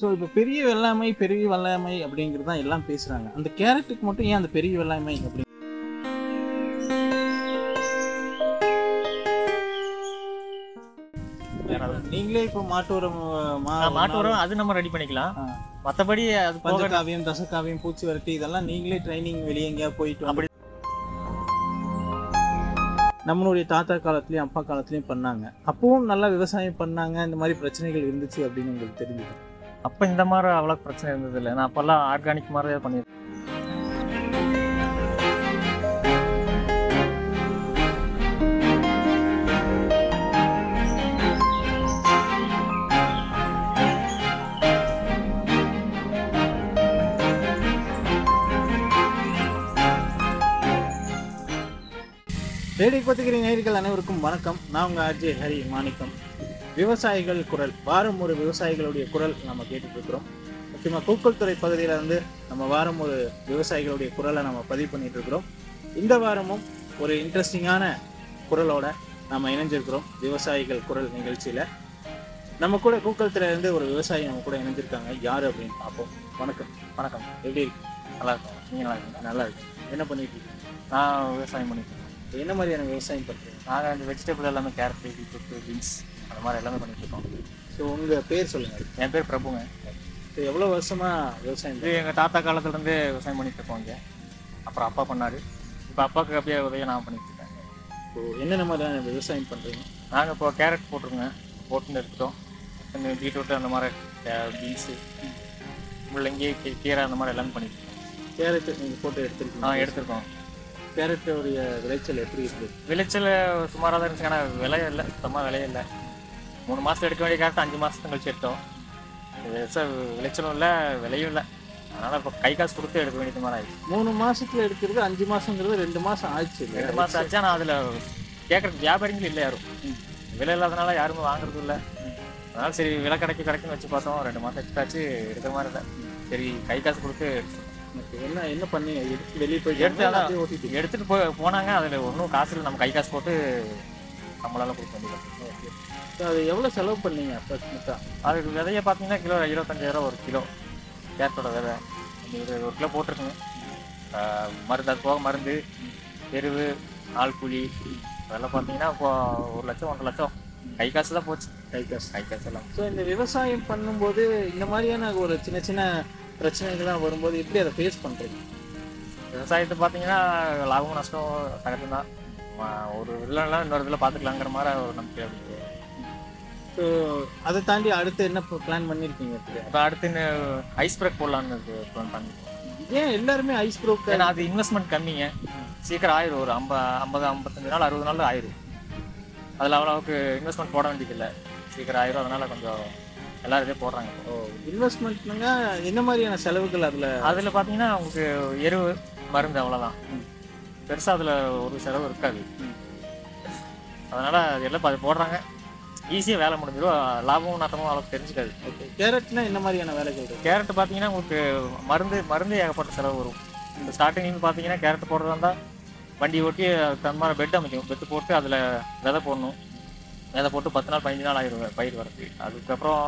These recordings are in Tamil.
ஸோ இப்போ பெரிய வெள்ளாமை பெரிய வெள்ளாமை அப்படிங்கிறது தான் எல்லாம் பேசுகிறாங்க அந்த கேரட்டுக்கு மட்டும் ஏன் அந்த பெரிய வெள்ளாமை அப்படி? நீங்களே இப்போ மாட்டு உரம் மாட்டு உரம் அது நம்ம ரெடி பண்ணிக்கலாம். மற்றபடி அது பஞ்சகாவியம் தசகாவியம் பூச்சி வரட்டி இதெல்லாம் நீங்களே ட்ரைனிங் வெளியே எங்கேயா போயிட்டு அப்படி நம்மளுடைய தாத்தா காலத்துலயும் அப்பா காலத்துலயும் பண்ணாங்க. அப்பவும் நல்லா விவசாயம் பண்ணாங்க. இந்த மாதிரி பிரச்சனைகள் இருந்துச்சு அப்படின்னு உங்களுக்கு தெரிஞ்சுது. அப்போ இந்த மாதிரி அவ்வளோ பிரச்சனை இருந்தது இல்லை. நான் அப்போல்லாம் ஆர்கானிக் மாதிரி பண்ணியிருக்கேன். ரேடியோ பத்திரிகை நேயர்கள் அனைவருக்கும் வணக்கம். நான் உங்கள் ஆர்ஜே ஹரி மாணிக்கம். விவசாயிகள் குரல் வாரம் ஒரு விவசாயிகளுடைய குரல் நம்ம கேட்டுட்டு இருக்கிறோம் முக்கியமாக கூக்கல் துறை பகுதியில் வந்து நம்ம வாரம் ஒரு விவசாயிகளுடைய குரலை நம்ம பதிவு பண்ணிட்டு இருக்கிறோம் இந்த வாரமும் ஒரு இன்ட்ரெஸ்டிங்கான குரலோட நம்ம இணைஞ்சிருக்கிறோம். விவசாயிகள் குரல் நிகழ்ச்சியில். நம்ம கூட கூக்கல் துறையிலேருந்து ஒரு விவசாயி நம்ம கூட இணைஞ்சிருக்காங்க. யார் அப்படின்னு பார்ப்போம். வணக்கம். வணக்கம். எப்படி இருக்கு? நல்லா இருக்கும். நீங்கள் நல்லா இருக்கீங்களா? நல்லா இருக்கு என்ன பண்ணிட்டு இருக்கீங்க? நான் விவசாயம் பண்ணியிருக்கேன் என்ன மாதிரியான விவசாயம் பண்ணுறீங்க நாங்கள் இந்த வெஜிடபிள் எல்லாமே கேரட் பீட்ரூட் பீன்ஸ் அந்த மாதிரி எல்லாமே பண்ணிட்டு இருக்கோம். ஸோ உங்கள் பேர் சொல்லுங்கள் என் பேர் பிரபுங்க. இப்போ எவ்வளோ வருஷமா விவசாயம் இது எங்கள் தாத்தா காலத்துலேருந்து விவசாயம் பண்ணிட்டு இருக்கோம் இங்கே. அப்புறம் அப்பா பண்ணார். இப்போ அப்பாவுக்கு அப்படியே உதவியை நான் பண்ணிட்டு இருக்கேன். இப்போ என்னென்ன மாதிரியான விவசாயம் பண்ணுறீங்க நாங்கள் இப்போ கேரட் போட்டிருக்கோங்க. போட்டுன்னு எடுத்துட்டோம். இந்த பீட்ரூட் அந்த மாதிரி பீன்ஸு முள்ளங்கி கீ- கீரை அந்த மாதிரி எல்லாமே பண்ணிட்டு இருக்கோம். கேரட் நீங்கள் போட்டு எடுத்துருக்கீங்க. நான் எடுத்திருக்கோம். கேரட்டுடைய விளைச்சல் எப்படி இருக்குது விளைச்சல் சுமாராக தான் இருந்துச்சு. ஆனால் விலை இல்லை. சுத்தமாக விலையே இல்லை. மூணு மாதம் எடுக்க வேண்டிய கேரட் அஞ்சு மாதத்துக்கு கழிச்சு எடுத்தோம். விளைச்ச விளைச்சலும் இல்லை விலையும் இல்லை. அதனால் இப்போ கை காசு கொடுத்து எடுக்க வேண்டியது மாதிரி ஆயிடுச்சு. மூணு மாசத்துல எடுக்கிறது அஞ்சு மாசங்கிறது ரெண்டு மாசம் ஆச்சு. ரெண்டு மாதம் ஆச்சு ஆனால் அதில் கேட்குறதுக்கு வியாபாரிகள் இல்லை யாரும். விலை இல்லாதனால யாருமே வாங்குறதும் இல்லை. அதனால சரி விலை கிடைக்க கிடைக்குன்னு வச்சு பார்த்தோம். ரெண்டு மாதம் எக்ஸ்ட்ராச்சு எடுக்கிற மாதிரி இல்லை. சரி கை காசு கொடுத்து என்ன என்ன பண்ணி எடுத்து வெளியே போய் எடுத்து எடுத்துட்டு போய் போனாங்க. அதில் ஒன்றும் காசு இல்லை. நம்ம கை காசு போட்டு நம்மளால கொடுக்க Okay. So, அது எவ்வளோ செலவு பண்ணீங்க அப்ராக்சிமேட்டாக அதுக்கு விதைய பார்த்தீங்கன்னா கிலோ இருபத்தஞ்சாயிரம் ஒரு கிலோ. கேரட்டோட விதை. இது ஒரு கிலோ போட்டிருக்குங்க மருந்து அது போக மருந்து எருவு ஆள் கூலி அதெல்லாம் பார்த்தீங்கன்னா இப்போ ஒரு லட்சம் ஒன்றரை லட்சம். கை காசு தான் போச்சு. கை காசு. கை காசு எல்லாம். ஸோ இந்த விவசாயம் பண்ணும்போது இந்த மாதிரியான ஒரு சின்ன சின்ன பிரச்சனைகள்லாம் வரும்போது எப்படி அதை ஃபேஸ் பண்ணுறீங்க விவசாயத்தை பார்த்தீங்கன்னா லாபம் நஷ்டம் சகஜம் தான் ஒரு இல்லைன்னா இன்னொரு இதில் பார்த்துக்கலாங்கிற மாதிரி ஒரு நம்பிக்கை இருக்கு. ஸோ அதை தாண்டி அடுத்து என்ன பிளான் பண்ணியிருக்கீங்க? இப்போ அடுத்து ஐஸ் பிரேக் போடலான்னு ப்ளான் பண்ணிருக்கோம் ஏன் எல்லாருமே ஐஸ் ப்ரோக்கர் ஏன்னா அது இன்வெஸ்ட்மெண்ட் கம்மிங்க. சீக்கிரம் ஆயிரும் ஒரு ஐம்ப ஐம்பது ஐம்பத்தஞ்சு நாள் அறுபது நாள் ஆயிரும். அதில் அவ்வளோவுக்கு இன்வெஸ்ட்மெண்ட் போட வேண்டியதில்லை சீக்கிரம் ஆயிரும் அதனால கொஞ்சம் எல்லாரும் இதே போடுறாங்க. இப்போ. இன்வெஸ்ட்மெண்ட்னுங்க என்ன மாதிரியான செலவுகள் அதில்? அதில் பார்த்தீங்கன்னா உங்களுக்கு எருவு மருந்து அவ்வளோதான் பெருசாக அதில் ஒரு செலவு இருக்காது. அதனால அது எல்லாம் அது போடுறாங்க. ஈஸியாக வேலை முடிஞ்சிடும் லாபமும் நட்டமும் அவ்வளோக்கு தெரிஞ்சுக்காது. ஓகே. கேரட்னா என்ன மாதிரியான வேலைகள் கேரட் பார்த்தீங்கன்னா உங்களுக்கு மருந்து மருந்து ஏகப்பட்ட செலவு வரும். இந்த ஸ்டார்டிங் பார்த்தீங்கன்னா கேரட் போடுறதா இருந்தால் வண்டி ஓட்டி அதுக்கு தகுந்த மாதிரி பெட் அமைக்கும். பெட் போட்டு அதில் விதை போடணும். விதை போட்டு பத்து நாள் பதினஞ்சு நாள் ஆயிரும் பயிர் வரது அதுக்கப்புறம்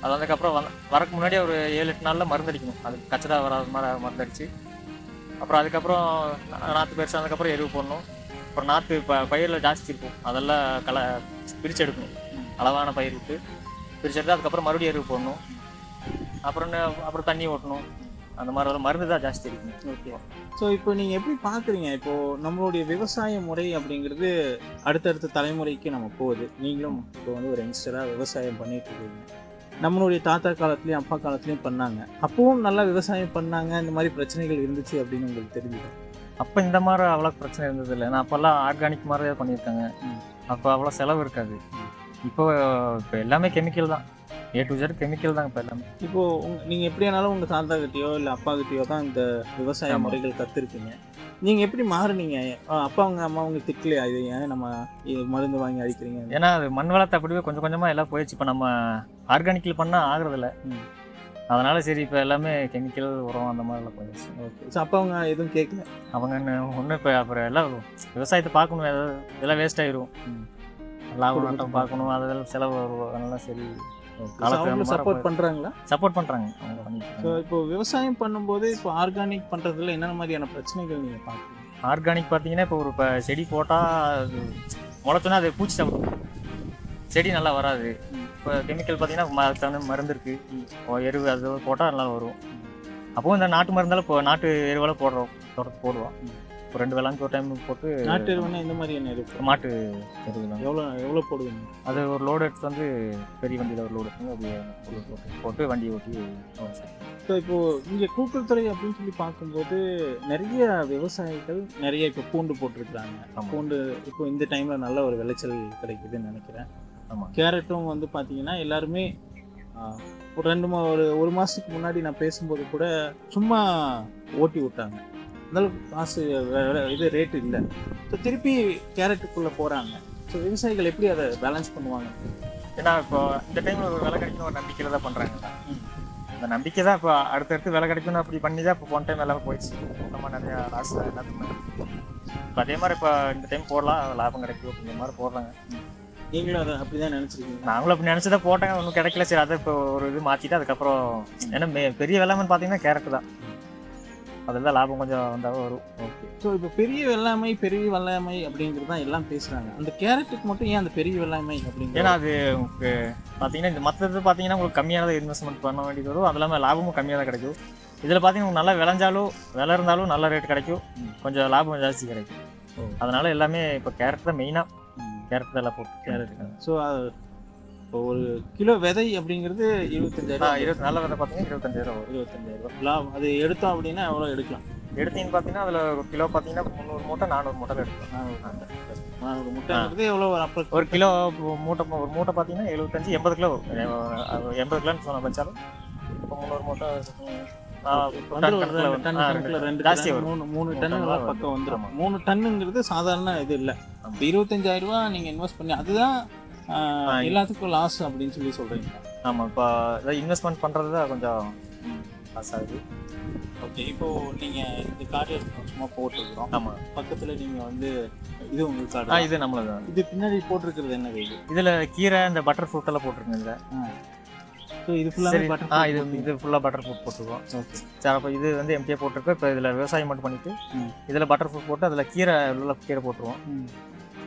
அது வந்ததுக்கப்புறம் வந்த வரக்கு முன்னாடியே ஒரு ஏழு எட்டு நாளில் மருந்து அடிக்கணும் அதுக்கு கச்சடா வராத மாதிரி மருந்து அடிச்சு அப்புறம் அதுக்கப்புறம் நாற்று நாற்று பெருசானதுக்கப்புறம் எருவு போடணும். அப்புறம் நாற்று ப பயிரில் ஜாஸ்தி இருக்கும். அதெல்லாம் கல பிரித்து எடுக்கணும் அளவான பயிருக்கு. பிரிச்செடுத்து அதுக்கப்புறம் மறுபடியும் எருவு போடணும். அப்புறம் என்ன- அப்புறம் தண்ணி ஓட்டணும். அந்த மாதிரி ஒரு மருந்து தான் ஜாஸ்தி இருக்கும். ஓகே. ஸோ இப்போ நீங்கள் எப்படி பார்க்குறீங்க இப்போது நம்மளுடைய விவசாய முறை அப்படிங்கிறது அடுத்தடுத்த தலைமுறைக்கு நம்ம போகுது. நீங்களும் இப்போ வந்து ஒரு யங்ஸ்டராக விவசாயம் பண்ணிட்டு இருக்கீங்க. நம்மளுடைய தாத்தா காலத்துலேயும் அப்பா காலத்துலேயும் பண்ணாங்க. அப்பவும் நல்லா விவசாயம் பண்ணாங்க இந்த மாதிரி பிரச்சனைகள் இருந்துச்சு அப்படின்னு உங்களுக்கு தெரிஞ்சுது? அப்போ இந்த மாதிரி அவ்வளோ பிரச்சனை இருந்தது இல்லை. நான் அப்போல்லாம் ஆர்கானிக் மாதிரி தான் பண்ணியிருக்காங்க. அப்போ அவ்வளோ செலவு இருக்காது. இப்போ இப்போ எல்லாமே கெமிக்கல் தான். ஏ டு ஜெட் கெமிக்கல் தான் இப்போ எல்லாமே. இப்போ உங்க நீங்கள் எப்படியானாலும் உங்கள் தாத்தா கிட்டயோ இல்லை அப்பா கிட்டயோ தான் இந்த விவசாய. முறைகள் கற்றுருப்பீங்க நீங்கள் எப்படி மாறுனீங்க? அப்பா அவங்க அம்மா அவங்க திட்டலையா? இது ஏன் நம்ம மருந்து வாங்கி அடிக்கிறீங்க? ஏன்னா அது மண் வளத்தை அப்படியே கொஞ்சம் கொஞ்சமாக எல்லாம் போயிடுச்சு. இப்போ நம்ம ஆர்கானிக்கில் பண்ணால் ஆகுறதில்ல. அதனால சரி இப்போ எல்லாமே கெமிக்கல் உரம் அந்த மாதிரிலாம் போயிடுச்சு. ஓகே. ஸோ அப்பா அவங்க எதுவும் கேட்கல அவங்க ஒன்றும் இப்போ அப்புறம் எல்லாம் விவசாயத்தை பார்க்கணும். ஏதாவது இதெல்லாம் வேஸ்ட் ஆயிரும். லாபம் பார்க்கணும். அதெல்லாம் செலவு வரும் அதனால சரி. அவங்களும் சப்போர்ட் பண்றாங்களா? சப்போர்ட் பண்றாங்க. ஸோ இப்போ விவசாயம் பண்ணும்போது இப்போ ஆர்கானிக் பண்றதுல என்னென்ன மாதிரியான பிரச்சனைகள் நீங்க பார்க்குறீங்க? ஆர்கானிக் பார்த்தீங்கன்னா இப்போ ஒரு இப்போ செடி போட்டால் அது முளைச்சோன்னா அது பூச்சி சாப்பிடும். செடி நல்லா வராது. இப்போ கெமிக்கல் பார்த்தீங்கன்னா அதுக்கு தகுந்த மருந்து இருக்கு. இப்போ எரு அது போட்டால் நல்லா வரும். அப்போ இந்த நாட்டு மருந்தாலும் இப்போ நாட்டு எருவெல்லாம் போடுறோம் தோட்டத்துக்கு போடுவோம் இப்போ ரெண்டு வேளாண்மைக்கு ஒரு டைம் போட்டு நாட்டு எருவுன்னா இந்த மாதிரியான இருக்கு மாட்டு எருவுலாம் எவ்வளோ எவ்வளோ போடுவீங்க அது ஒரு லோடு எடுத்து வந்து பெரிய வண்டியில் ஒரு லோடு எடுத்து அப்படியே போட்டு வண்டியை ஓட்டி. ஸோ இப்போ இங்கே கூக்கல்துறை அப்படின்னு சொல்லி பார்க்கும்போது நிறைய விவசாயிகள் நிறைய இப்போ பூண்டு போட்டிருக்கிறாங்க. பூண்டு இப்போ இந்த டைம்ல நல்ல ஒரு விளைச்சல் கிடைக்குதுன்னு நினைக்கிறேன் ஆமா. கேரட்டும் வந்து பார்த்தீங்கன்னா எல்லாருமே ஒரு ரெண்டு மா ஒரு ஒரு மாதத்துக்கு முன்னாடி நான் பேசும்போது கூட சும்மா ஓட்டி விட்டாங்க அளவுக்கு காசு இது ரேட்டு இல்லை. ஸோ திருப்பி கேரட்டுக்குள்ளே போகிறாங்க ஸோ விவசாயிகள் எப்படி அதை பேலன்ஸ் பண்ணுவாங்க? ஏன்னா இப்போ இந்த டைம் ஒரு விலை கிடைக்கும் ஒரு நம்பிக்கையில் தான் பண்ணுறாங்க அந்த நம்பிக்கை தான் இப்போ அடுத்தடுத்து விலை கிடைக்கும்னு அப்படி பண்ணி தான் இப்போ போன டைம் எல்லாமே போயிடுச்சு. நம்ம நிறையா லாஸ் எல்லாத்துக்குமே இப்போ அதே மாதிரி இப்போ இந்த டைம் போடலாம் லாபம் கிடைக்கும் அப்படிங்கிற மாதிரி போடுறாங்க நீங்களும் அதை அப்படி தான் நினச்சிருக்கீங்க? நாங்களும் அப்படி நினச்சதா போட்டாங்க ஒன்றும் கிடைக்கல. சரி அதை இப்போ ஒரு இது மாற்றிட்டு அதுக்கப்புறம் ஏன்னா மே- பெரிய வெள்ளாமன்னு பார்த்தீங்கன்னா கேரட்டு தான். அதில் லாபம் கொஞ்சம் வந்தாலும் வரும். ஓகே ஸோ இப்போ பெரிய வெள்ளாமை பெரிய வெள்ளாமை அப்படிங்கிறது தான் எல்லாம் பேசுகிறாங்க அந்த கேரட்டுக்கு மட்டும் ஏன் அந்த பெரிய வெள்ளாமை அப்படிங்கிற ஏன்னா அது உங்களுக்கு பார்த்தீங்கன்னா இந்த மற்றது பார்த்தீங்கன்னா உங்களுக்கு கம்மியானது இன்வெஸ்ட்மெண்ட் பண்ண வேண்டியது வரும். அது இல்லாமல் லாபமும் கம்மியாக தான் கிடைக்கும். இதில் பார்த்தீங்கன்னா உங்களுக்கு நல்லா விளைஞ்சாலும் விலை இருந்தாலும் நல்ல ரேட் கிடைக்கும். கொஞ்சம் லாபம் ஜாஸ்தி கிடைக்கும். அதனால எல்லாமே இப்போ கேரட் தான் மெயினாக கேரட் தான் எல்லாம் போட்டு கேரட் ஸோ இப்போ ஒரு கிலோ விதை அப்படிங்கிறது இருபத்தஞ்சாயிரம் இருபத்தி நல்ல விலை பார்த்தீங்கன்னா இருபத்தஞ்சாயிரம் வரும் இருபத்தஞ்சாயிரம் ரூபாய் லாபம் அது எடுத்தோம் அப்படின்னா எவ்வளோ எடுக்கலாம்? எடுத்தீங்கன்னு பார்த்தீங்கன்னா அதில் ஒரு கிலோ பார்த்தீங்கன்னா முந்நூறு மூட்டை நானூறு மூட்டை எடுக்கலாம். நானூறு முட்டைங்கிறது எவ்வளோ அப்போ ஒரு கிலோ மூட்டை ஒரு மூட்டை பார்த்தீங்கன்னா எழுபத்தஞ்சு எண்பது கிலோ எண்பது கிலோன்னு சொன்ன வச்சாலும் இப்போ முந்நூறு மூட்டை மூணு டன். பக்கம் வந்துடும். மூணு டன்னுங்கிறது சாதாரண இது இல்லை. இருபத்தஞ்சாயிரம் ரூபா நீங்கள் இன்வெஸ்ட் பண்ணி அதுதான் எல்லாத்துக்கும் லாஸ் அப்படின்னு சொல்லி சொல்கிறீங்க ஆமாம் இப்போ இதை இன்வெஸ்ட்மெண்ட் பண்ணுறது தான் கொஞ்சம் லாஸ் ஆகுது. ஓகே இப்போ நீங்கள் இந்த கார்டு சும்மா போட்டிருக்கிறோம். ஆமாம் பக்கத்தில் நீங்கள் வந்து இது உங்களுக்கு ஆ கார்டு இது நம்மளது தான். இது பின்னாடி போட்டிருக்கிறது என்ன இது இதில் கீரை இந்த பட்டர் ஃப்ரூட் எல்லாம் போட்டிருக்கேன் இதில். ஸோ இது பட்டர் ஆ இது இது ஃபுல்லாக பட்டர் ஃப்ரூட் போட்டிருக்கோம் ஓகே சரி அப்போ இது வந்து எம்டியாக போட்டிருக்கோம். இப்போ இதில் விவசாயம் மட்டும் பண்ணிட்டு ம். இதில் பட்டர் ஃப்ரூட் போட்டு அதில் கீரை உள்ள கீரை போட்டுருவோம்.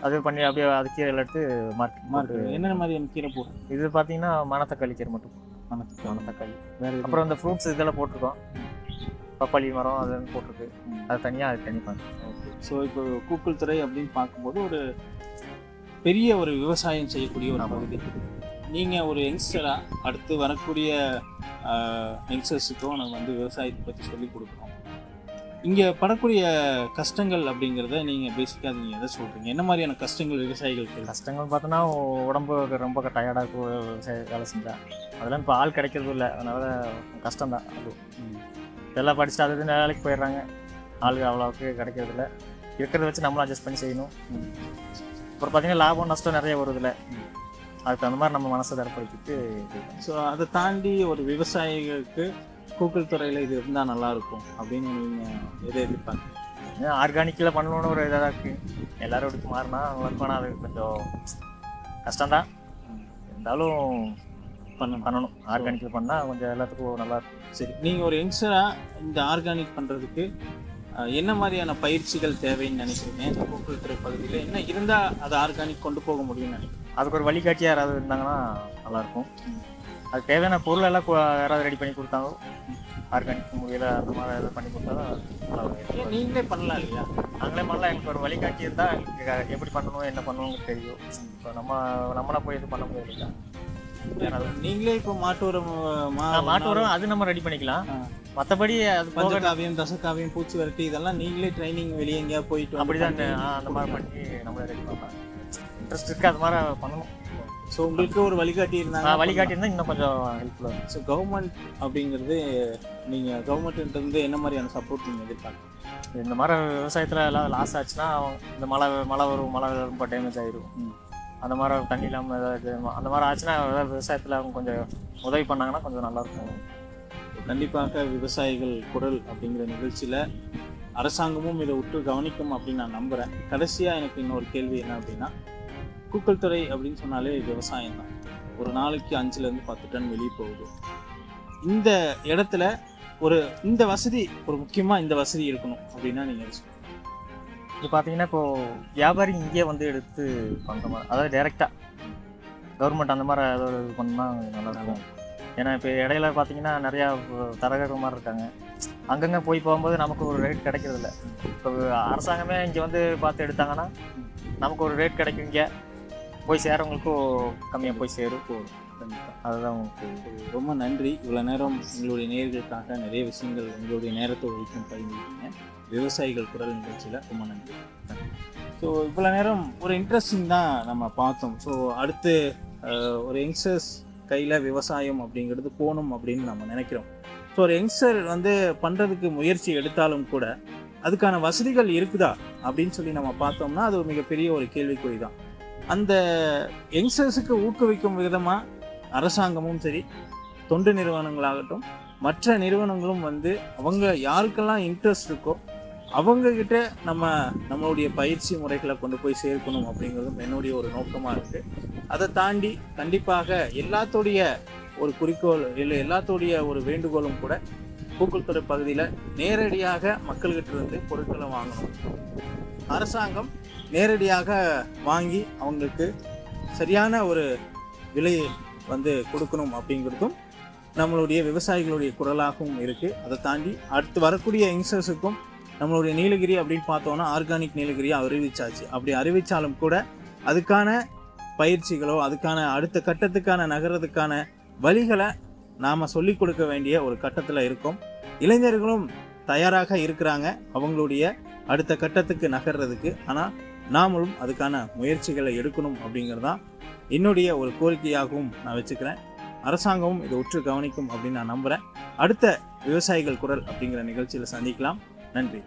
அது பண்ணி அப்படியே அது கீரையில் எடுத்து மார்க் மார்க் என்னென்ன மாதிரியான கீரை போடுறோம் இது பார்த்தீங்கன்னா மணத்தக்காளி கீரை மட்டும். மணத்தக்காளி. மணத்தக்காளி. வேற அப்புறம் இந்த ஃப்ரூட்ஸ் இதெல்லாம் போட்டிருக்கோம். பப்பாளி மரம் அது போட்டிருக்கு. அது தனியாக அது தனி பண்ணு. ஓகே ஸோ இப்போ கூக்குள் துறை அப்படின்னு பார்க்கும்போது ஒரு பெரிய ஒரு விவசாயம் செய்யக்கூடிய ஒரு. பகுதி. நீங்கள் ஒரு யங்ஸ்டராக அடுத்து வரக்கூடிய யங்ஸ்டர்ஸுக்கும் நம்ம வந்து விவசாயத்தை பற்றி சொல்லிக் கொடுக்குறோம் இங்கே படக்கூடிய கஷ்டங்கள் அப்படிங்கிறத நீங்கள் பேசிக்காக நீங்கள் எதை சொல்கிறீங்க என்ன மாதிரியான கஷ்டங்கள் விவசாயிகளுக்கு? கஷ்டங்கள் பார்த்தோன்னா உடம்பு ரொம்ப டயர்டாக இருக்கும் வேலை செஞ்சா. அதெல்லாம் இப்போ ஆள் கிடைக்கிறது இல்லை. அதனால கஷ்டம் தான் அது ம். எல்லாம் படிச்சுட்டு அது வேலைக்கு போயிடுறாங்க. ஆளுங்க அவ்வளோவுக்கு கிடைக்கிறது இல்லை. இருக்கிறத வச்சு நம்மளும் அட்ஜஸ்ட் பண்ணி செய்யணும். அப்புறம் பார்த்தீங்கன்னா லாபம் நஷ்டம் நிறைய வருதுல்ல அதுக்கு தகுந்த மாதிரி நம்ம மனசை தரப்படுத்திட்டு ஸோ அதை தாண்டி ஒரு விவசாயிகளுக்கு கூகுள் துறையில் இது இருந்தால் நல்லாயிருக்கும் அப்படின்னு நீங்கள் எதை எதிர்பார்க்குறீங்க? ஆர்கானிக்கில் பண்ணணும்னு ஒரு இதாக இருக்குது எல்லாரும் எடுத்து மாறினா அவங்களுக்கு ஆனால் அது கொஞ்சம் கஷ்டம்தான். இருந்தாலும் பண்ணணும். பண்ணணும் ஆர்கானிக்கில் பண்ணால் கொஞ்சம் எல்லாத்துக்கும் நல்லா இருக்கும் சரி நீங்கள் ஒரு யங்ஸ்டராக இந்த ஆர்கானிக் பண்ணுறதுக்கு என்ன மாதிரியான பயிற்சிகள் தேவைன்னு நினைக்கிறீங்க? இந்த கூகுள் துறை பகுதியில் என்ன இருந்தால் அதை ஆர்கானிக் கொண்டு போக முடியும்னு நினைக்கிறேன் அதுக்கு ஒரு வழிகாட்டி யாராவது இருந்தாங்கன்னா நல்லாயிருக்கும். அதுக்கு தேவையான பொருள் எல்லாம் யாராவது ரெடி பண்ணி கொடுத்தாங்க ஆர்கானிக் முறையில் அந்த மாதிரி ஏதாவது பண்ணி கொடுத்தா. நீங்களே பண்ணலாம் இல்லையா? நாங்களே பண்ணலாம். எனக்கு ஒரு வழிகாட்டி இருந்தால் எங்களுக்கு எப்படி பண்ணணும் என்ன பண்ணணும்னு தெரியும். இப்போ நம்ம நம்மளா போய் இது பண்ண முடியாது இல்லையா? நீங்களே இப்போ மாட்டு உரம் மாட்டு உரம் அது நம்ம ரெடி பண்ணிக்கலாம். மற்றபடி அது பஞ்சகாவியம் தசகாவியம் பூச்சி விரட்டி இதெல்லாம் நீங்களே ட்ரைனிங் வெளியே எங்கேயா போயிட்டு அப்படிதான் அந்த மாதிரி பண்ணி நம்மளே ரெடி பண்ணலாம். இன்ட்ரெஸ்ட் இருக்கு அது மாதிரி பண்ணணும். ஸோ உங்களுக்கு ஒரு வழிகாட்டி இருந்தாங்க வழிகாட்டி இருந்தால் இன்னும் கொஞ்சம் ஹெல்ப்ஃபுல்லாக இருக்கும். ஸோ கவர்மெண்ட் அப்படிங்கிறது நீங்கள் கவர்மெண்ட் இருந்து என்ன மாதிரியான சப்போர்ட் நீங்கள் எதிர்பார்க்குறீங்க? இந்த மாதிரி விவசாயத்தில் எல்லாம் லாஸ் ஆச்சுன்னா இந்த மழை மழை வரும் மழை ரொம்ப டேமேஜ் ஆயிடும் ம். அந்த மாதிரி தண்ணி இல்லாமல் ஏதாவது அந்த மாதிரி ஆச்சுன்னா விவசாயத்தில் அவங்க கொஞ்சம் உதவி பண்ணாங்கன்னா கொஞ்சம் நல்லாயிருக்கும் கண்டிப்பாக விவசாயிகள் குரல் அப்படிங்கிற நிகழ்ச்சியில் அரசாங்கமும் இதை உற்று கவனிக்கும் அப்படின்னு நான் நம்புகிறேன் கடைசியாக எனக்கு இன்னொரு கேள்வி என்ன அப்படின்னா கூக்கல் துறை அப்படின்னு சொன்னாலே விவசாயம் தான். ஒரு நாளைக்கு அஞ்சுலேருந்து பத்து டன் வெளியே போகுது. இந்த இடத்துல ஒரு இந்த வசதி ஒரு முக்கியமாக இந்த வசதி இருக்கணும் அப்படின்னா நீங்கள் இது பார்த்தீங்கன்னா இப்போ வியாபாரி இங்கேயே வந்து எடுத்து பண்ணுற மாதிரி அதாவது டைரெக்டாக கவர்மெண்ட் அந்த மாதிரி ஏதாவது இது பண்ணால் நல்லாயிருக்கும் ஏன்னா இப்போ இடையில பார்த்தீங்கன்னா நிறையா தரகர்கள் மாதிரி இருக்காங்க. அங்கங்கே போய் போகும்போது நமக்கு ஒரு ரேட் கிடைக்கிறதில்ல. இப்போ அரசாங்கமே இங்கே வந்து பார்த்து எடுத்தாங்கன்னா நமக்கு ஒரு ரேட் கிடைக்கும் இங்கே. போய் சேரவங்களுக்கும் கம்மியாக போய் சேரும். அதுதான் உங்களுக்கு ரொம்ப நன்றி. இவ்வளோ நேரம் உங்களுடைய நேர்களுக்காக நிறைய விஷயங்கள் உங்களுடைய நேரத்தை ஒழிக்கும் பகிர்ந்துருக்கீங்க விவசாயிகள் குரல் நிகழ்ச்சியில் ரொம்ப நன்றி. ஸோ இவ்வளோ நேரம் ஒரு இன்ட்ரெஸ்டிங் தான் நம்ம பார்த்தோம். ஸோ அடுத்து ஒரு யங்ஸ்டர்ஸ் கையில் விவசாயம் அப்படிங்கிறது போகணும் அப்படின்னு நம்ம நினைக்கிறோம். ஸோ ஒரு யங்ஸ்டர் வந்து பண்ணுறதுக்கு முயற்சி எடுத்தாலும் கூட அதுக்கான வசதிகள் இருக்குதா அப்படின்னு சொல்லி நம்ம பார்த்தோம்னா அது ஒரு மிகப்பெரிய ஒரு கேள்விக்குறி தான் அந்த யங்ஸ்டர்ஸுக்கு ஊக்குவிக்கும் விதமாக அரசாங்கமும் சரி தொண்டு நிறுவனங்களாகட்டும் மற்ற நிறுவனங்களும் வந்து அவங்க யாருக்கெல்லாம் இன்ட்ரெஸ்ட் இருக்கோ அவங்கக்கிட்ட நம்ம நம்மளுடைய பயிற்சி முறைகளை கொண்டு போய் சேர்க்கணும் அப்படிங்கிறதும் என்னுடைய ஒரு நோக்கமாக இருக்குது அதை தாண்டி கண்டிப்பாக எல்லாத்துடைய ஒரு குறிக்கோள் இல்லை எல்லாத்துடைய ஒரு வேண்டுகோளும் கூட பூக்கள்துறை பகுதியில் நேரடியாக மக்கள்கிட்ட இருந்து பொருட்களை வாங்கணும். அரசாங்கம் நேரடியாக வாங்கி அவங்களுக்கு சரியான ஒரு விலையை வந்து கொடுக்கணும் அப்படிங்கிறதும் நம்மளுடைய விவசாயிகளுடைய குரலாகவும் இருக்குது அதை தாண்டி அடுத்து வரக்கூடிய யங்ஸ்டர்ஸுக்கும் நம்மளுடைய நீலகிரி அப்படின்னு பார்த்தோன்னா ஆர்கானிக் நீலகிரியை அறிவிச்சாச்சு. அப்படி அறிவித்தாலும் கூட அதுக்கான பயிற்சிகளோ அதுக்கான அடுத்த கட்டத்துக்கான நகரத்துக்கான வழிகளை நாம் சொல்லிக் கொடுக்க வேண்டிய ஒரு கட்டத்தில் இருக்கோம். இளைஞர்களும் தயாராக இருக்கிறாங்க. அவங்களுடைய அடுத்த கட்டத்துக்கு நகர்றதுக்கு. ஆனால் நாமளும் அதுக்கான முயற்சிகளை எடுக்கணும் அப்படிங்கிறது தான் என்னுடைய ஒரு கோரிக்கையாகவும் நான் வச்சுக்கிறேன். அரசாங்கமும் இதை உற்று கவனிக்கும் அப்படின்னு நான் நம்புகிறேன் அடுத்த விவசாயிகள் குரல் அப்படிங்கிற நிகழ்ச்சியில் சந்திக்கலாம். நன்றி.